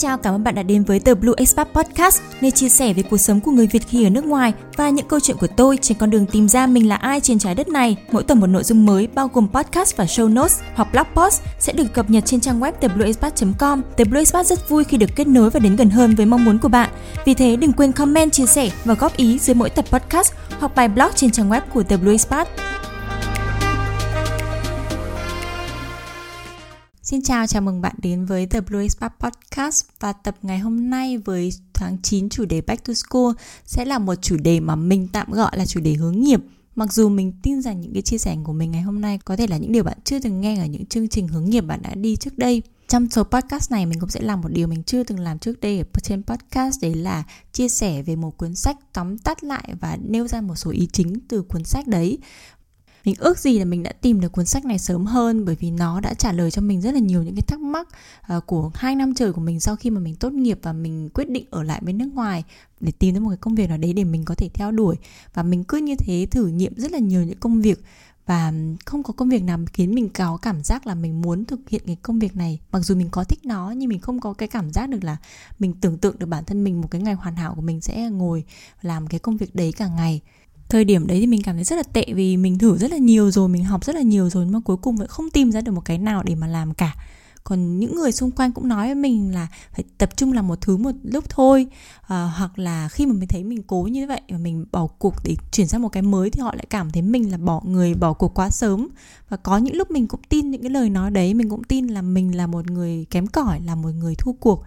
chào, cảm ơn bạn đã đến với tờ Blue Expat Podcast, nơi chia sẻ về cuộc sống của người Việt khi ở nước ngoài và những câu chuyện của tôi trên con đường tìm ra mình là ai trên trái đất này. Mỗi tuần một nội dung mới bao gồm podcast và show notes hoặc blog post sẽ được cập nhật trên trang web theblueexpat.com. The Blue Expat rất vui khi được kết nối và đến gần hơn với mong muốn của bạn. Vì thế đừng quên comment, chia sẻ và góp ý dưới mỗi tập podcast hoặc bài blog trên trang web của The Blue Expat. Xin chào, chào mừng bạn đến với The Blue Spark Podcast và tập ngày hôm nay với tháng 9 chủ đề Back to School sẽ là một chủ đề mà mình tạm gọi là chủ đề hướng nghiệp. Mặc dù mình tin rằng những cái chia sẻ của mình ngày hôm nay có thể là những điều bạn chưa từng nghe ở những chương trình hướng nghiệp bạn đã đi trước đây. Trong số podcast này mình cũng sẽ làm một điều mình chưa từng làm trước đây ở trên podcast đấy là chia sẻ về một cuốn sách tóm tắt lại và nêu ra một số ý chính từ cuốn sách đấy mình ước gì là mình đã tìm được cuốn sách này sớm hơn bởi vì nó đã trả lời cho mình rất là nhiều những cái thắc mắc uh, của hai năm trời của mình sau khi mà mình tốt nghiệp và mình quyết định ở lại bên nước ngoài để tìm ra một cái công việc nào đấy để mình có thể theo đuổi. Và mình cứ như thế thử nghiệm rất là nhiều những công việc và không có công việc nào khiến mình có cảm giác là mình muốn thực hiện cái công việc này. Mặc dù mình có thích nó nhưng mình không có cái cảm giác được là mình tưởng tượng được bản thân mình một cái ngày hoàn hảo của mình sẽ ngồi làm cái công việc đấy cả ngày thời điểm đấy thì mình cảm thấy rất là tệ vì mình thử rất là nhiều rồi mình học rất là nhiều rồi nhưng mà cuối cùng vẫn không tìm ra được một cái nào để mà làm cả. Còn những người xung quanh cũng nói với mình là phải tập trung làm một thứ một lúc thôi à, hoặc là khi mà mình thấy mình cố như vậy và mình bỏ cuộc để chuyển sang một cái mới thì họ lại cảm thấy mình là bỏ người bỏ cuộc quá sớm. Và có những lúc mình cũng tin những cái lời nói đấy mình cũng tin là mình là một người kém cỏi là một người thua cuộc.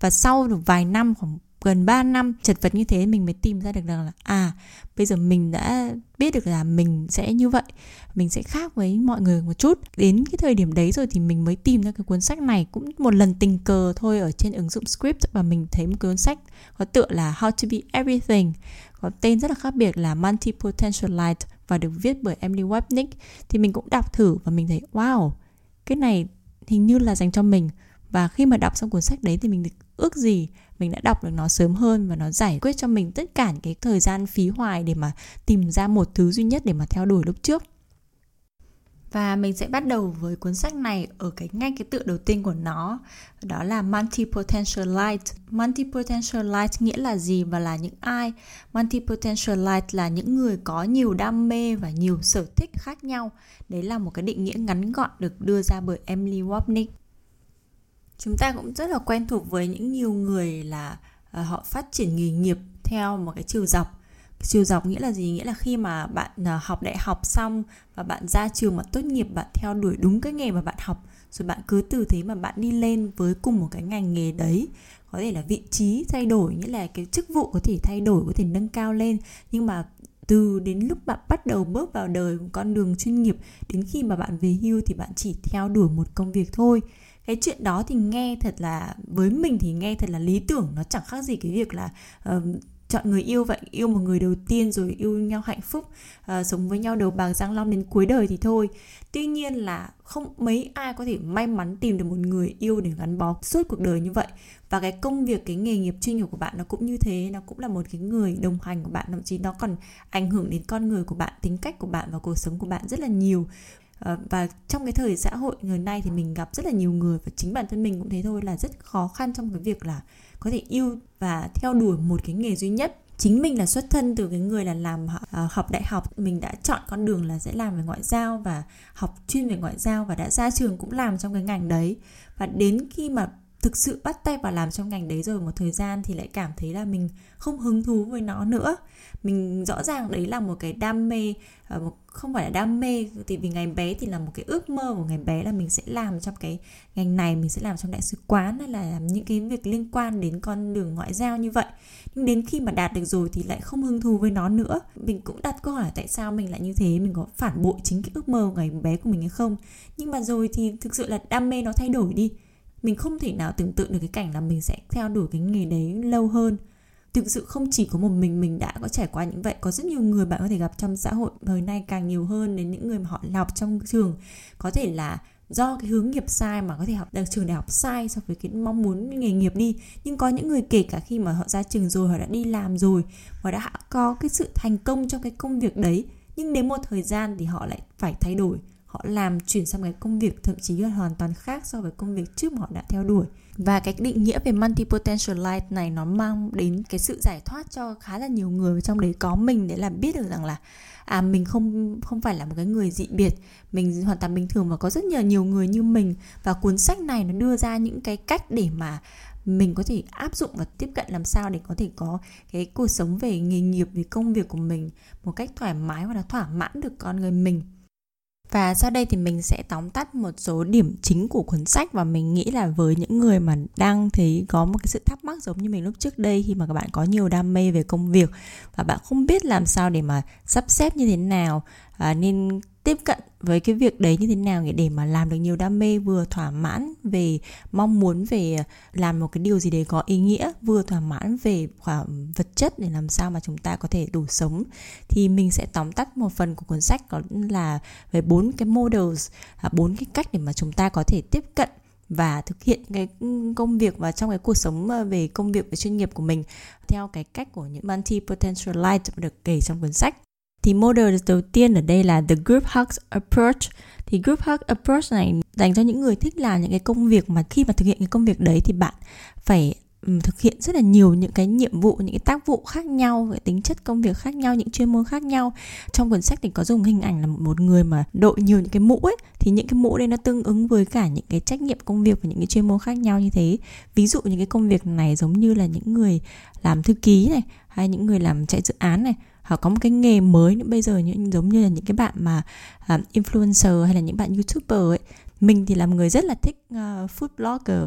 Và sau được vài năm khoảng gần 3 năm chật vật như thế mình mới tìm ra được rằng là à bây giờ mình đã biết được là mình sẽ như vậy, mình sẽ khác với mọi người một chút. Đến cái thời điểm đấy rồi thì mình mới tìm ra cái cuốn sách này cũng một lần tình cờ thôi ở trên ứng dụng script và mình thấy một cuốn sách có tựa là How to be everything, có tên rất là khác biệt là Multi Potential Light và được viết bởi Emily Wapnick. Thì mình cũng đọc thử và mình thấy, wow, cái này hình như là dành cho mình. Và khi mà đọc xong cuốn sách đấy thì mình được ước gì mình đã đọc được nó sớm hơn và nó giải quyết cho mình tất cả những cái thời gian phí hoài để mà tìm ra một thứ duy nhất để mà theo đuổi lúc trước. Và mình sẽ bắt đầu với cuốn sách này ở cái ngay cái tựa đầu tiên của nó, đó là multi potential light. Multi potential light nghĩa là gì và là những ai? Multi potential light là những người có nhiều đam mê và nhiều sở thích khác nhau. Đấy là một cái định nghĩa ngắn gọn được đưa ra bởi Emily Wapnick chúng ta cũng rất là quen thuộc với những nhiều người là uh, họ phát triển nghề nghiệp theo một cái chiều dọc. Chiều dọc nghĩa là gì? Nghĩa là khi mà bạn uh, học đại học xong và bạn ra trường mà tốt nghiệp bạn theo đuổi đúng cái nghề mà bạn học rồi bạn cứ từ thế mà bạn đi lên với cùng một cái ngành nghề đấy có thể là vị trí thay đổi nghĩa là cái chức vụ có thể thay đổi có thể nâng cao lên. Nhưng mà từ đến lúc bạn bắt đầu bước vào đời con đường chuyên nghiệp đến khi mà bạn về hưu thì bạn chỉ theo đuổi một công việc thôi cái chuyện đó thì nghe thật là với mình thì nghe thật là lý tưởng. Nó chẳng khác gì cái việc là uh, chọn người yêu vậy yêu một người đầu tiên rồi yêu nhau hạnh phúc uh, sống với nhau đầu bạc răng long đến cuối đời thì thôi. Tuy nhiên là không mấy ai có thể may mắn tìm được một người yêu để gắn bó suốt cuộc đời như vậy. Và cái công việc cái nghề nghiệp chuyên nghiệp của bạn nó cũng như thế nó cũng là một cái người đồng hành của bạn thậm chí nó còn ảnh hưởng đến con người của bạn tính cách của bạn và cuộc sống của bạn rất là nhiều. Ờ, và trong cái thời xã hội ngày nay thì mình gặp rất là nhiều người và chính bản thân mình cũng thế thôi, là rất khó khăn trong cái việc là có thể yêu và theo đuổi một cái nghề duy nhất. Chính mình là xuất thân từ cái người là làm ờ, học đại học, mình đã chọn con đường là sẽ làm về ngoại giao và học chuyên về ngoại giao và đã ra trường cũng làm trong cái ngành đấy. Và đến khi mà thực sự bắt tay vào làm trong ngành đấy rồi một thời gian thì lại cảm thấy là mình không hứng thú với nó nữa. Mình rõ ràng đấy là một cái đam mê à, không phải là đam mê thì vì ngày bé thì là một cái ước mơ của ngày bé là mình sẽ làm trong cái ngành này, mình sẽ làm trong đại sứ quán hay là làm những cái việc liên quan đến con đường ngoại giao như vậy. Nhưng đến khi mà đạt được rồi thì lại không hứng thú với nó nữa. Mình cũng đặt câu hỏi tại sao mình lại như thế? Mình có phản bội chính cái ước mơ ngày bé của mình hay không? Nhưng mà rồi thì thực sự là đam mê nó thay đổi đi mình không thể nào tưởng tượng được cái cảnh là mình sẽ theo đuổi cái nghề đấy lâu hơn. Thực sự không chỉ có một mình mình đã có trải qua những vậy, có rất nhiều người bạn có thể gặp trong xã hội thời nay càng nhiều hơn đến những người mà họ học trong trường. Có thể là do cái hướng nghiệp sai mà có thể học được trường đại học sai so với cái mong muốn nghề nghiệp đi. Nhưng có những người kể cả khi mà họ ra trường rồi, họ đã đi làm rồi và đã có cái sự thành công trong cái công việc đấy. Nhưng đến một thời gian thì họ lại phải thay đổi họ làm chuyển sang cái công việc thậm chí là hoàn toàn khác so với công việc trước mà họ đã theo đuổi. Và cái định nghĩa về multi potential life này nó mang đến cái sự giải thoát cho khá là nhiều người. Trong đấy có mình để làm biết được rằng là à mình không không phải là một cái người dị biệt. Mình hoàn toàn bình thường và có rất nhiều nhiều người như mình. Và cuốn sách này nó đưa ra những cái cách để mà mình có thể áp dụng và tiếp cận làm sao để có thể có cái cuộc sống về nghề nghiệp, về công việc của mình một cách thoải mái và là thỏa mãn được con người mình và sau đây thì mình sẽ tóm tắt một số điểm chính của cuốn sách và mình nghĩ là với những người mà đang thấy có một cái sự thắc mắc giống như mình lúc trước đây khi mà các bạn có nhiều đam mê về công việc và bạn không biết làm sao để mà sắp xếp như thế nào à, nên tiếp cận với cái việc đấy như thế nào để mà làm được nhiều đam mê vừa thỏa mãn về mong muốn về làm một cái điều gì đấy có ý nghĩa vừa thỏa mãn về khoản vật chất để làm sao mà chúng ta có thể đủ sống thì mình sẽ tóm tắt một phần của cuốn sách có là về bốn cái models à, bốn cái cách để mà chúng ta có thể tiếp cận và thực hiện cái công việc và trong cái cuộc sống ờ, về công việc và chuyên nghiệp của mình theo cái cách của những multi potential light được kể trong cuốn sách thì model đầu tiên ở đây là the group hugs approach. Thì group hug approach này dành cho những người thích làm những cái công việc mà khi mà thực hiện cái công việc đấy thì bạn phải thực hiện rất là nhiều những cái nhiệm vụ, những cái tác vụ khác nhau cái tính chất công việc khác nhau, những chuyên môn khác nhau. Trong cuốn sách thì có dùng hình ảnh là một người mà đội nhiều những cái mũ ấy. Thì những cái mũ đây nó tương ứng với cả những cái trách nhiệm công việc và những cái chuyên môn khác nhau như thế. Ví dụ những cái công việc này giống như là những người làm thư ký này, hay những người làm chạy dự án này có một cái nghề mới nữa bây giờ những giống như là những cái bạn mà uh, influencer hay là những bạn youtuber ấy mình thì làm người rất là thích uh, food blogger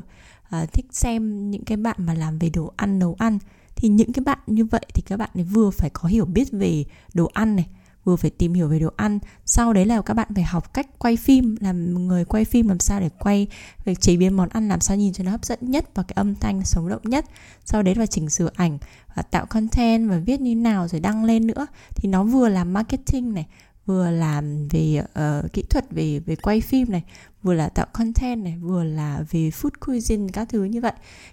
uh, thích xem những cái bạn mà làm về đồ ăn nấu ăn. Thì những cái bạn như vậy thì các bạn ấy vừa phải có hiểu biết về đồ ăn này vừa phải tìm hiểu về đồ ăn. Sau đấy là các bạn phải học cách quay phim, làm người quay phim làm sao để quay việc chế biến món ăn làm sao nhìn cho nó hấp dẫn nhất và cái âm thanh sống động nhất. Sau đấy là chỉnh sửa ảnh và tạo content và viết như nào rồi đăng lên nữa. Thì nó vừa làm marketing này vừa làm về uh, kỹ thuật về về quay phim này vừa là tạo content này vừa là về food cuisine các thứ như vậy.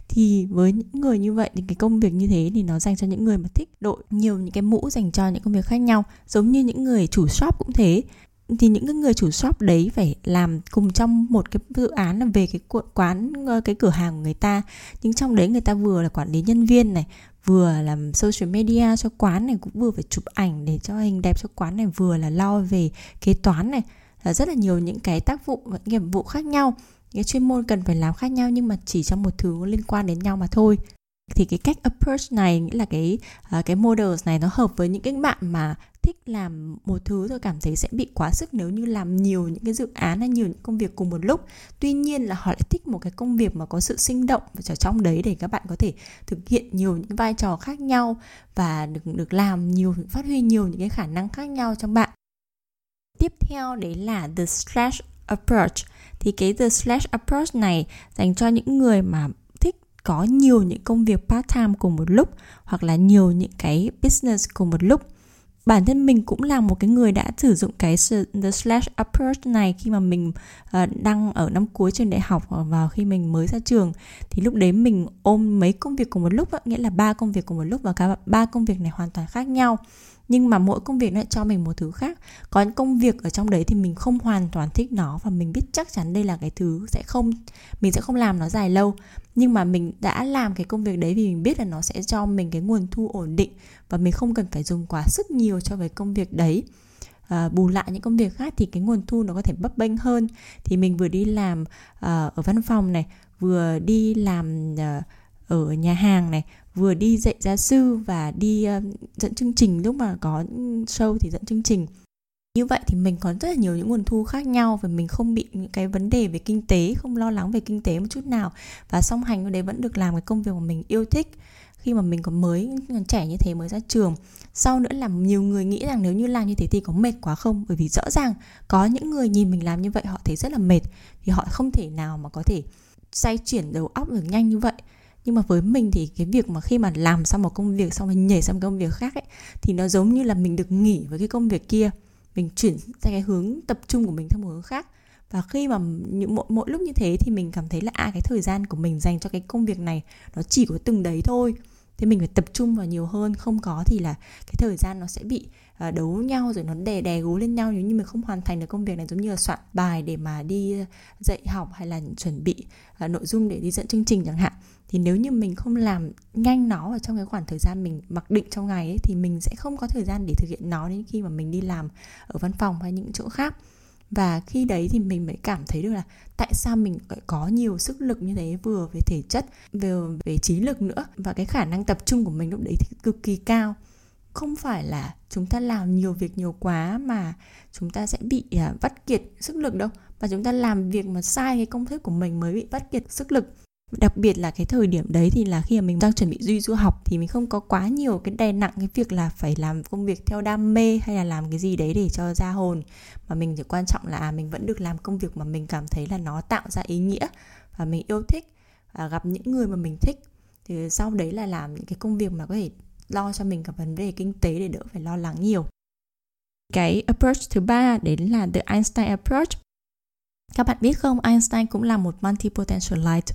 Thì với những người như vậy thì cái công việc như thế thì nó dành cho những người mà thích đội nhiều những cái mũ dành cho những công việc khác nhau giống như những người chủ shop cũng thế thì những cái người chủ shop đấy phải làm cùng trong một cái dự án là về cái quán ờ, cái cửa hàng của người ta. Nhưng trong đấy người ta vừa là quản lý nhân viên này, vừa làm social media cho quán này, cũng vừa phải chụp ảnh để cho hình đẹp cho quán này, vừa là lo về kế toán này. Là rất là nhiều những cái tác vụ và nghiệp vụ khác nhau cái chuyên môn cần phải làm khác nhau nhưng mà chỉ trong một thứ liên quan đến nhau mà thôi. Thì cái cách approach này nghĩa là cái ờ, cái models này nó hợp với những cái bạn mà thích làm một thứ rồi cảm thấy sẽ bị quá sức nếu như làm nhiều những cái dự án hay nhiều những công việc cùng một lúc. Tuy nhiên là họ lại thích một cái công việc mà có sự sinh động ở trong đấy để các bạn có thể thực hiện nhiều những vai trò khác nhau và được được làm nhiều, phát huy nhiều những cái khả năng khác nhau trong bạn. Tiếp theo đấy là the slash approach. Thì cái the slash approach này dành cho những người mà thích có nhiều những công việc part time cùng một lúc hoặc là nhiều những cái business cùng một lúc bản thân mình cũng là một cái người đã sử dụng cái the slash approach này khi mà mình uh, đang ở năm cuối trường đại học và vào khi mình mới ra trường. Thì lúc đấy mình ôm mấy công việc cùng một lúc nghĩa là ba công việc cùng một lúc và cả ba công việc này hoàn toàn khác nhau. Nhưng mà mỗi công việc nó cho mình một thứ khác. Có những công việc ở trong đấy thì mình không hoàn toàn thích nó và mình biết chắc chắn đây là cái thứ sẽ không mình sẽ không làm nó dài lâu. Nhưng mà mình đã làm cái công việc đấy vì mình biết là nó sẽ cho mình cái nguồn thu ổn định và mình không cần phải dùng quá sức nhiều cho cái công việc đấy. À, bù lại những công việc khác thì cái nguồn thu nó có thể bấp bênh hơn. Thì mình vừa đi làm uh, ở văn phòng này vừa đi làm uh, ở nhà hàng này vừa đi dạy gia sư và đi uh, dẫn chương trình lúc mà có show thì dẫn chương trình. Như vậy thì mình có rất là nhiều những nguồn thu khác nhau và mình không bị những cái vấn đề về kinh tế không lo lắng về kinh tế một chút nào. Và song hành với đấy vẫn được làm cái công việc mà mình yêu thích khi mà mình còn mới, còn trẻ như thế mới ra trường. Sau nữa là nhiều người nghĩ rằng nếu như làm như thế thì có mệt quá không? Bởi vì rõ ràng có những người nhìn mình làm như vậy, họ thấy rất là mệt. Thì họ không thể nào mà có thể xoay chuyển đầu óc được nhanh như vậy. Nhưng mà với mình thì cái việc mà khi mà làm xong một công việc, xong rồi nhảy sang một công việc khác ấy, thì nó giống như là mình được nghỉ với cái công việc kia. Mình chuyển sang cái hướng tập trung của mình theo một hướng khác và khi mà những mỗi, mỗi lúc như thế thì mình cảm thấy là à cái thời gian của mình dành cho cái công việc này nó chỉ có từng đấy thôi. Thế mình phải tập trung vào nhiều hơn không có thì là cái thời gian nó sẽ bị uh, đấu nhau rồi nó đè đè gối lên nhau nếu như mình không hoàn thành được công việc này giống như là soạn bài để mà đi à, dạy học hay là chuẩn bị uh, nội dung để đi dẫn chương trình chẳng hạn. Thì nếu như mình không làm nhanh nó ở trong cái khoảng thời gian mình mặc định trong ngày ấy, thì mình sẽ không có thời gian để thực hiện nó đến khi mà mình đi làm ở văn phòng hay những chỗ khác và khi đấy thì mình mới cảm thấy được là tại sao mình có nhiều sức lực như thế vừa về thể chất, vừa về trí lực nữa. Và cái khả năng tập trung của mình lúc đấy thì cực kỳ cao. Không phải là chúng ta làm nhiều việc nhiều quá mà chúng ta sẽ bị à, vắt kiệt sức lực đâu và chúng ta làm việc mà sai cái công thức của mình mới bị vắt kiệt sức lực đặc biệt là cái thời điểm đấy thì là khi mà mình đang chuẩn bị duy du học thì mình không có quá nhiều cái đè nặng cái việc là phải làm công việc theo đam mê hay là làm cái gì đấy để cho ra hồn. Mà mình chỉ quan trọng là à, mình vẫn được làm công việc mà mình cảm thấy là nó tạo ra ý nghĩa và mình yêu thích và gặp những người mà mình thích. Thì sau đấy là làm những cái công việc mà có thể lo cho mình cả vấn đề kinh tế để đỡ phải lo lắng nhiều. Cái approach thứ ba đấy là the Einstein approach. Các bạn biết không? Einstein cũng là một multi-potentialite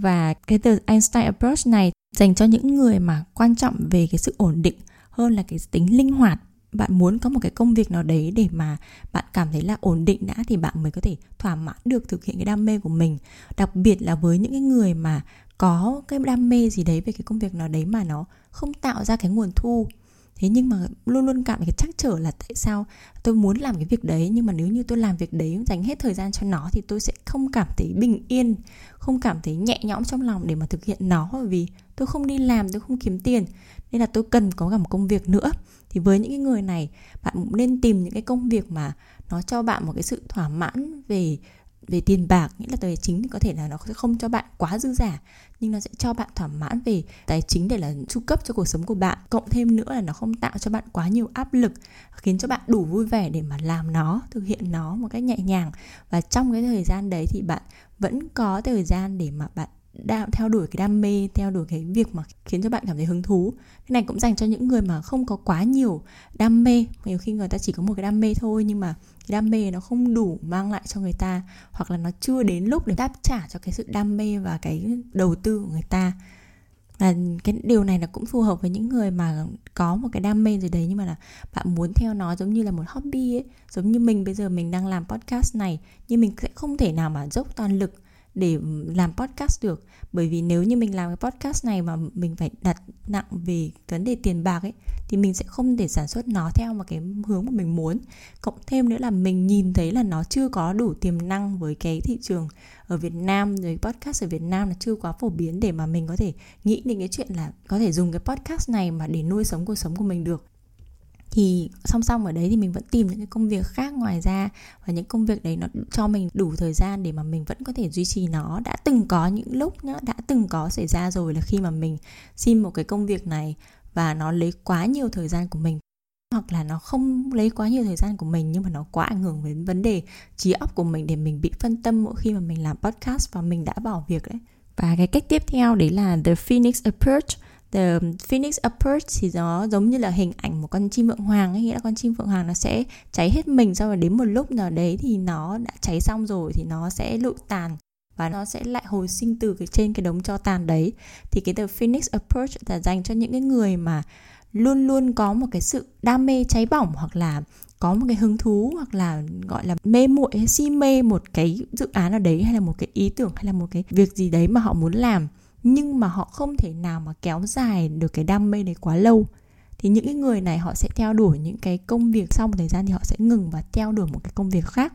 và cái từ Einstein approach này dành cho những người mà quan trọng về cái sự ổn định hơn là cái tính linh hoạt. Bạn muốn có một cái công việc nào đấy để mà bạn cảm thấy là ổn định đã thì bạn mới có thể thỏa mãn được thực hiện cái đam mê của mình. Đặc biệt là với những cái người mà có cái đam mê gì đấy về cái công việc nào đấy mà nó không tạo ra cái nguồn thu thế nhưng mà luôn luôn cảm cái chắc trở là tại sao tôi muốn làm cái việc đấy, nhưng mà nếu như tôi làm việc đấy dành hết thời gian cho nó thì tôi sẽ không cảm thấy bình yên, không cảm thấy nhẹ nhõm trong lòng để mà thực hiện nó. Bởi vì tôi không đi làm, tôi không kiếm tiền, nên là tôi cần có cả một công việc nữa. Thì với những cái người này, bạn cũng nên tìm những cái công việc mà nó cho bạn một cái sự thỏa mãn về về tiền bạc, nghĩa là tài chính thì có thể là nó sẽ không cho bạn quá dư giả nhưng nó sẽ cho bạn thỏa mãn về tài chính để là chu cấp cho cuộc sống của bạn. Cộng thêm nữa là nó không tạo cho bạn quá nhiều áp lực, khiến cho bạn đủ vui vẻ để mà làm nó, thực hiện nó một cách nhẹ nhàng. Và trong cái thời gian đấy thì bạn vẫn có thời gian để mà bạn đạo theo đuổi cái đam mê, theo đuổi cái việc mà khiến cho bạn cảm thấy hứng thú. Cái này cũng dành cho những người mà không có quá nhiều đam mê. Nhiều khi người ta chỉ có một cái đam mê thôi, nhưng mà cái đam mê nó không đủ mang lại cho người ta, hoặc là nó chưa đến lúc để đáp trả cho cái sự đam mê và cái đầu tư của người ta. Và cái điều này là cũng phù hợp với những người mà có một cái đam mê gì đấy, nhưng mà là bạn muốn theo nó giống như là một hobby ấy. Giống như mình, bây giờ mình đang làm podcast này, nhưng mình sẽ không thể nào mà dốc toàn lực để làm podcast được. Bởi vì nếu như mình làm cái podcast này mà mình phải đặt nặng về vấn đề tiền bạc ấy, thì mình sẽ không thể sản xuất nó theo một cái hướng mà mình muốn. Cộng thêm nữa là mình nhìn thấy là nó chưa có đủ tiềm năng với cái thị trường ở Việt Nam, rồi podcast ở Việt Nam là chưa quá phổ biến để mà mình có thể nghĩ đến cái chuyện là có thể dùng cái podcast này mà để nuôi sống cuộc sống của mình được thì song song ở đấy thì mình vẫn tìm những cái công việc khác ngoài ra và những công việc đấy nó cho mình đủ thời gian để mà mình vẫn có thể duy trì nó. Đã từng có những lúc nhá, đã từng có xảy ra rồi là khi mà mình xin một cái công việc này và nó lấy quá nhiều thời gian của mình, hoặc là nó không lấy quá nhiều thời gian của mình nhưng mà nó quá ảnh hưởng đến vấn đề trí óc của mình để mình bị phân tâm mỗi khi mà mình làm podcast và mình đã bỏ việc đấy. Và cái cách tiếp theo đấy là the phoenix approach. The Phoenix Approach thì nó giống như là hình ảnh một con chim phượng hoàng ấy, nghĩa là con chim phượng hoàng nó sẽ cháy hết mình sau rồi đến một lúc nào đấy thì nó đã cháy xong rồi thì nó sẽ lụi tàn và nó sẽ lại hồi sinh từ cái trên cái đống cho tàn đấy. Thì cái The Phoenix Approach là dành cho những cái người mà luôn luôn có một cái sự đam mê cháy bỏng hoặc là có một cái hứng thú hoặc là gọi là mê muội hay si mê một cái dự án nào đấy hay là một cái ý tưởng hay là một cái việc gì đấy mà họ muốn làm nhưng mà họ không thể nào mà kéo dài được cái đam mê đấy quá lâu. Thì những cái người này họ sẽ theo đuổi những cái công việc, sau một thời gian thì họ sẽ ngừng và theo đuổi một cái công việc khác.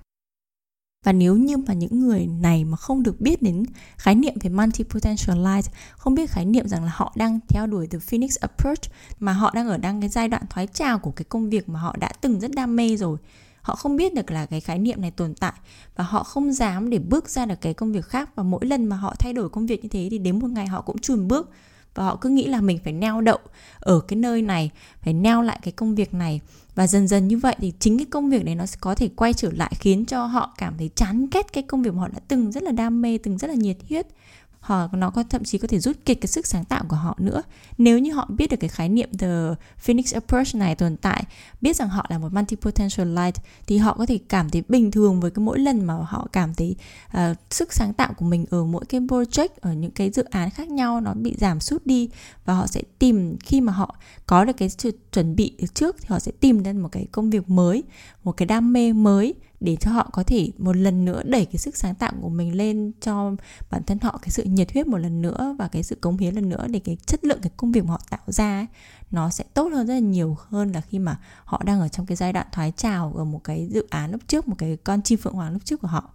Và nếu như mà những người này mà không được biết đến khái niệm về multi potential life không biết khái niệm rằng là họ đang theo đuổi the Phoenix Approach, mà họ đang ở đang cái giai đoạn thoái trào của cái công việc mà họ đã từng rất đam mê rồi họ không biết được là cái khái niệm này tồn tại và họ không dám để bước ra được cái công việc khác. Và mỗi lần mà họ thay đổi công việc như thế thì đến một ngày họ cũng chùn bước và họ cứ nghĩ là mình phải neo đậu ở cái nơi này, phải neo lại cái công việc này. Và dần dần như vậy thì chính cái công việc đấy nó sẽ có thể quay trở lại khiến cho họ cảm thấy chán ghét cái công việc mà họ đã từng rất là đam mê, từng rất là nhiệt huyết họ nó có thậm chí có thể rút kịch cái sức sáng tạo của họ nữa. Nếu như họ biết được cái khái niệm the phoenix approach này tồn tại biết rằng họ là một multi potential light thì họ có thể cảm thấy bình thường với cái mỗi lần mà họ cảm thấy uh, sức sáng tạo của mình ở mỗi cái project ở những cái dự án khác nhau nó bị giảm sút đi. Và họ sẽ tìm khi mà họ có được cái chuẩn bị trước thì họ sẽ tìm ra một cái công việc mới một cái đam mê mới để cho họ có thể một lần nữa đẩy cái sức sáng tạo của mình lên cho bản thân họ cái sự nhiệt huyết một lần nữa và cái sự cống hiến lần nữa để cái chất lượng cái công việc mà họ tạo ra ấy, nó sẽ tốt hơn rất là nhiều hơn là khi mà họ đang ở trong cái giai đoạn thoái trào ở một cái dự án lúc trước một cái con chim phượng hoàng lúc trước của họ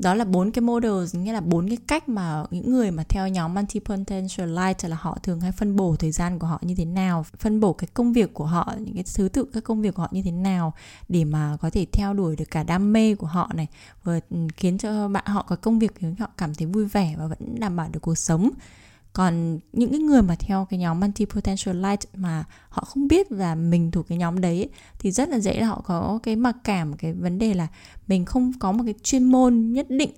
đó là bốn cái model nghĩa là bốn cái cách mà những người mà theo nhóm multi potential light là họ thường hay phân bổ thời gian của họ như thế nào, phân bổ cái công việc của họ, những cái thứ tự các công việc của họ như thế nào để mà có thể theo đuổi được cả đam mê của họ này và khiến cho bạn họ có công việc khiến họ cảm thấy vui vẻ và vẫn đảm bảo được cuộc sống còn những cái người mà theo cái nhóm multi potential light mà họ không biết là mình thuộc cái nhóm đấy thì rất là dễ là họ có cái mặc cảm, cái vấn đề là mình không có một cái chuyên môn nhất định.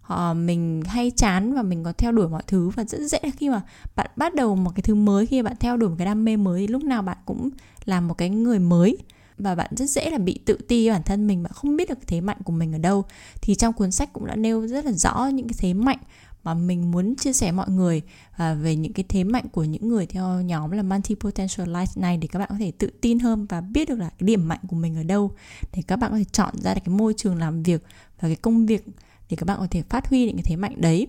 Họ, mình hay chán và mình có theo đuổi mọi thứ và rất dễ khi mà bạn bắt đầu một cái thứ mới, khi bạn theo đuổi một cái đam mê mới thì lúc nào bạn cũng là một cái người mới. Và bạn rất dễ là bị tự ti bản thân mình mà không biết được thế mạnh của mình ở đâu. Thì trong cuốn sách cũng đã nêu rất là rõ những cái thế mạnh mà mình muốn chia sẻ mọi người à, về những cái thế mạnh của những người theo nhóm là multi potential life này để các bạn có thể tự tin hơn và biết được là cái điểm mạnh của mình ở đâu. Để các bạn có thể chọn ra được cái môi trường làm việc và cái công việc để các bạn có thể phát huy những cái thế mạnh đấy.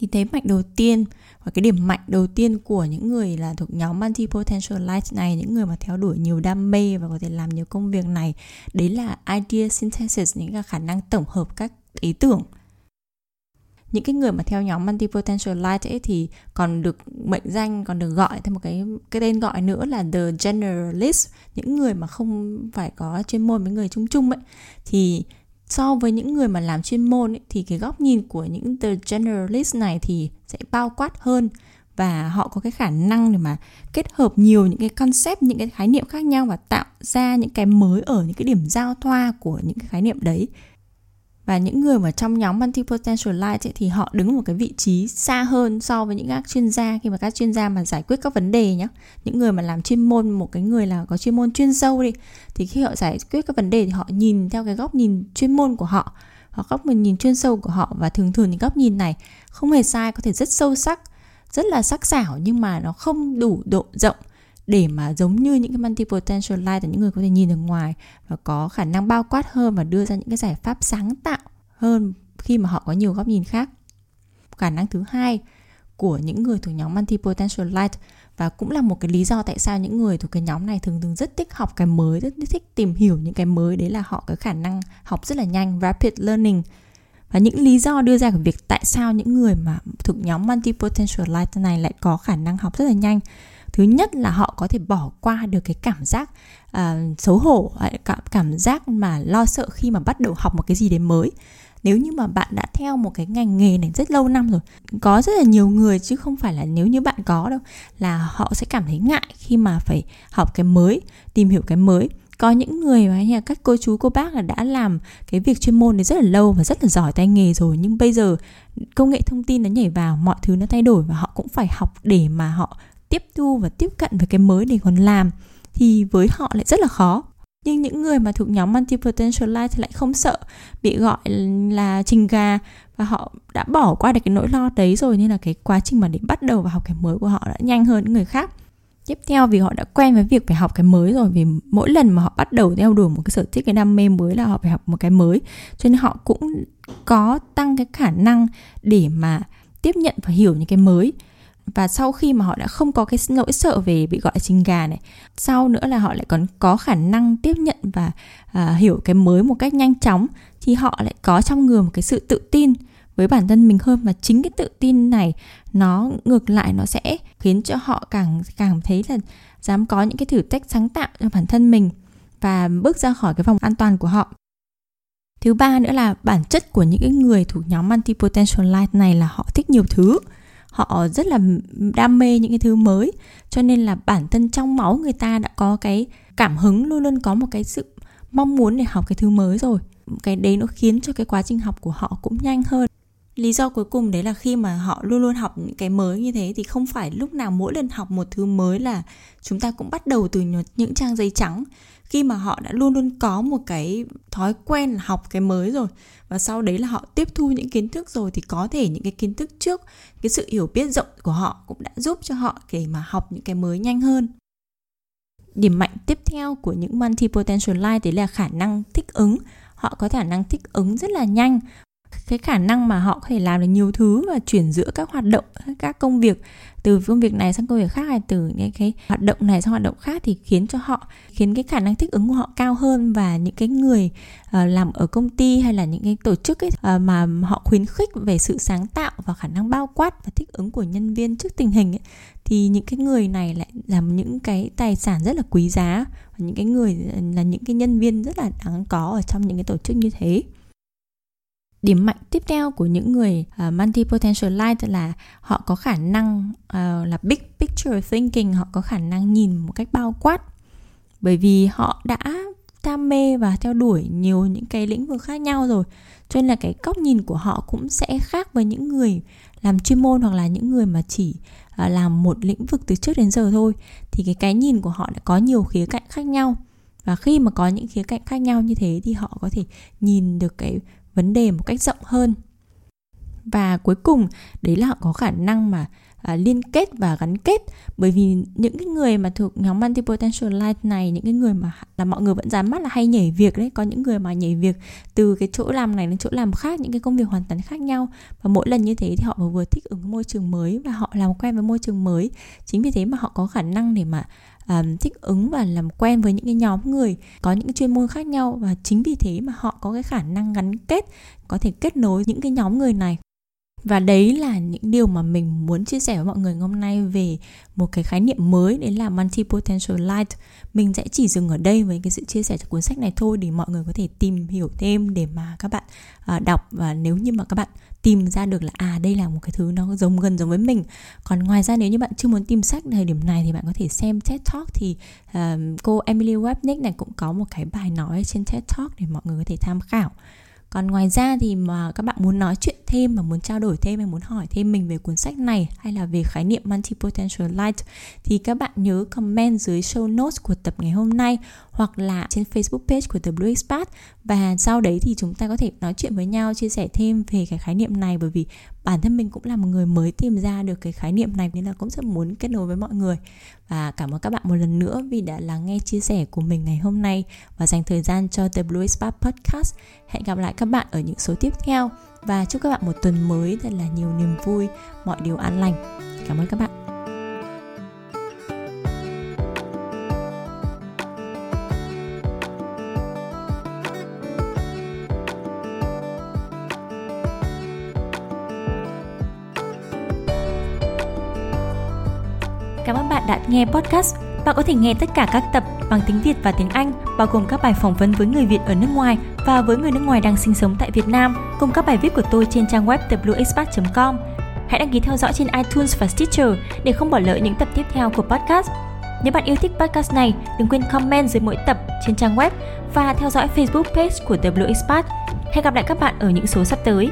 Thì thế mạnh đầu tiên và cái điểm mạnh đầu tiên của những người là thuộc nhóm multi potential life này những người mà theo đuổi nhiều đam mê và có thể làm nhiều công việc này đấy là idea synthesis những cái khả năng tổng hợp các ý tưởng những cái người mà theo nhóm multi potential light ấy thì còn được mệnh danh còn được gọi thêm một cái cái tên gọi nữa là the generalist những người mà không phải có chuyên môn với người chung chung ấy. Thì so với những người mà làm chuyên môn ấy, thì cái góc nhìn của những the generalist này thì sẽ bao quát hơn và họ có cái khả năng để mà kết hợp nhiều những cái concept những cái khái niệm khác nhau và tạo ra những cái mới ở những cái điểm giao thoa của những cái khái niệm đấy và những người mà trong nhóm multi potential light ấy, thì họ đứng một cái vị trí xa hơn so với những các chuyên gia. Khi mà các chuyên gia mà giải quyết các vấn đề nhé những người mà làm chuyên môn một cái người là có chuyên môn chuyên sâu đi thì khi họ giải quyết các vấn đề thì họ nhìn theo cái góc nhìn chuyên môn của họ hoặc góc nhìn chuyên sâu của họ. Và thường thường những góc nhìn này không hề sai có thể rất sâu sắc rất là sắc sảo nhưng mà nó không đủ độ rộng để mà giống như những cái multi potential light là những người có thể nhìn ở ngoài và có khả năng bao quát hơn và đưa ra những cái giải pháp sáng tạo hơn khi mà họ có nhiều góc nhìn khác. Khả năng thứ hai của những người thuộc nhóm multi potential light và cũng là một cái lý do tại sao những người thuộc cái nhóm này thường thường rất thích học cái mới, rất thích tìm hiểu những cái mới. Đấy là họ có khả năng học rất là nhanh, rapid learning. Và những lý do đưa ra của việc tại sao những người mà thuộc nhóm multi potential light này lại có khả năng học rất là nhanh thứ nhất là họ có thể bỏ qua được cái cảm giác uh, xấu hổ cảm cảm giác mà lo sợ khi mà bắt đầu học một cái gì đấy mới. Nếu như mà bạn đã theo một cái ngành nghề này rất lâu năm rồi có rất là nhiều người chứ không phải là nếu như bạn có đâu là họ sẽ cảm thấy ngại khi mà phải học cái mới tìm hiểu cái mới. Có những người mà như là các cô chú cô bác là đã làm cái việc chuyên môn này rất là lâu và rất là giỏi tay nghề rồi nhưng bây giờ công nghệ thông tin nó nhảy vào mọi thứ nó thay đổi và họ cũng phải học để mà họ tiếp thu và tiếp cận với cái mới để còn làm thì với họ lại rất là khó. Nhưng những người mà thuộc nhóm multi potential life thì lại không sợ bị gọi là trình gà và họ đã bỏ qua được cái nỗi lo đấy rồi nên là cái quá trình mà để bắt đầu vào học cái mới của họ đã nhanh hơn những người khác. Tiếp theo, vì họ đã quen với việc phải học cái mới rồi, vì mỗi lần mà họ bắt đầu theo đuổi một cái sở thích, cái đam mê mới là họ phải học một cái mới, cho nên họ cũng có tăng cái khả năng để mà tiếp nhận và hiểu những cái mới và sau khi mà họ đã không có cái nỗi sợ về bị gọi là trình gà này sau nữa là họ lại còn có khả năng tiếp nhận và à, hiểu cái mới một cách nhanh chóng thì họ lại có trong người một cái sự tự tin với bản thân mình hơn. Và chính cái tự tin này nó ngược lại nó sẽ khiến cho họ càng càng thấy là dám có những cái thử thách sáng tạo cho bản thân mình và bước ra khỏi cái vòng an toàn của họ. Thứ ba nữa là bản chất của những cái người thuộc nhóm multi potential light này là họ thích nhiều thứ họ rất là đam mê những cái thứ mới. Cho nên là bản thân trong máu người ta đã có cái cảm hứng, luôn luôn có một cái sự mong muốn để học cái thứ mới rồi. Cái đấy nó khiến cho cái quá trình học của họ cũng nhanh hơn lý do cuối cùng đấy là khi mà họ luôn luôn học những cái mới như thế thì không phải lúc nào mỗi lần học một thứ mới là chúng ta cũng bắt đầu từ những trang giấy trắng. Khi mà họ đã luôn luôn có một cái thói quen là học cái mới rồi và sau đấy là họ tiếp thu những kiến thức rồi thì có thể những cái kiến thức trước, cái sự hiểu biết rộng của họ cũng đã giúp cho họ để mà học những cái mới nhanh hơn. Điểm mạnh tiếp theo của những multi potential light đấy là khả năng thích ứng. Họ có khả năng thích ứng rất là nhanh cái khả năng mà họ có thể làm được nhiều thứ và chuyển giữa các hoạt động các công việc từ công việc này sang công việc khác hay từ những cái hoạt động này sang hoạt động khác thì khiến cho họ khiến cái khả năng thích ứng của họ cao hơn và những cái người uh, làm ở công ty hay là những cái tổ chức ấy, uh, mà họ khuyến khích về sự sáng tạo và khả năng bao quát và thích ứng của nhân viên trước tình hình ấy, thì những cái người này lại làm những cái tài sản rất là quý giá. Và những cái người là những cái nhân viên rất là đáng có ở trong những cái tổ chức như thế điểm mạnh tiếp theo của những người ờ, uh, multi potential light là họ có khả năng uh, là big picture thinking họ có khả năng nhìn một cách bao quát. Bởi vì họ đã đam mê và theo đuổi nhiều những cái lĩnh vực khác nhau rồi cho nên là cái góc nhìn của họ cũng sẽ khác với những người làm chuyên môn hoặc là những người mà chỉ uh, làm một lĩnh vực từ trước đến giờ thôi. Thì cái cái nhìn của họ đã có nhiều khía cạnh khác nhau. Và khi mà có những khía cạnh khác nhau như thế thì họ có thể nhìn được cái vấn đề một cách rộng hơn. Và cuối cùng, đấy là họ có khả năng mà à, liên kết và gắn kết. Bởi vì những cái người mà thuộc nhóm multi potential life này những cái người mà là mọi người vẫn dám mắt là hay nhảy việc đấy. Có những người mà nhảy việc từ cái chỗ làm này đến chỗ làm khác những cái công việc hoàn toàn khác nhau. Và mỗi lần như thế thì họ vừa thích ứng môi trường mới và họ làm quen với môi trường mới. Chính vì thế mà họ có khả năng để mà um, thích ứng và làm quen với những cái nhóm người có những cái chuyên môn khác nhau. Và chính vì thế mà họ có cái khả năng gắn kết có thể kết nối những cái nhóm người này và đấy là những điều mà mình muốn chia sẻ với mọi người hôm nay về một cái khái niệm mới đấy là multi potential light. Mình sẽ chỉ dừng ở đây với cái sự chia sẻ của cuốn sách này thôi để mọi người có thể tìm hiểu thêm để mà các bạn ờ, đọc. Và nếu như mà các bạn tìm ra được là à đây là một cái thứ nó giống gần giống với mình. Còn ngoài ra nếu như bạn chưa muốn tìm sách thời điểm này thì bạn có thể xem TED Talk thì uh, cô Emily Wapnick này cũng có một cái bài nói trên TED Talk để mọi người có thể tham khảo còn ngoài ra thì mà các bạn muốn nói chuyện thêm mà muốn trao đổi thêm hay muốn hỏi thêm mình về cuốn sách này hay là về khái niệm multi potential light thì các bạn nhớ comment dưới show notes của tập ngày hôm nay hoặc là trên Facebook page của The Blue Expat. Và sau đấy thì chúng ta có thể nói chuyện với nhau, chia sẻ thêm về cái khái niệm này bởi vì bản thân mình cũng là một người mới tìm ra được cái khái niệm này, nên là cũng rất muốn kết nối với mọi người. Và cảm ơn các bạn một lần nữa vì đã lắng nghe chia sẻ của mình ngày hôm nay. Và dành thời gian cho The Blue Spa Podcast. Hẹn gặp lại các bạn ở những số tiếp theo. Và chúc các bạn một tuần mới thật là nhiều niềm vui, mọi điều an lành. Cảm ơn các bạn. Nghe podcast. Bạn có thể nghe tất cả các tập bằng tiếng Việt và tiếng Anh, bao gồm các bài phỏng vấn với người Việt ở nước ngoài và với người nước ngoài đang sinh sống tại Việt Nam, cùng các bài viết của tôi trên trang web theblueexpat.com. Hãy đăng ký theo dõi trên iTunes và Stitcher để không bỏ lỡ những tập tiếp theo của podcast. Nếu bạn yêu thích podcast này, đừng quên comment dưới mỗi tập trên trang web và theo dõi Facebook page của The Blue Expat. Hẹn gặp lại các bạn ở những số sắp tới.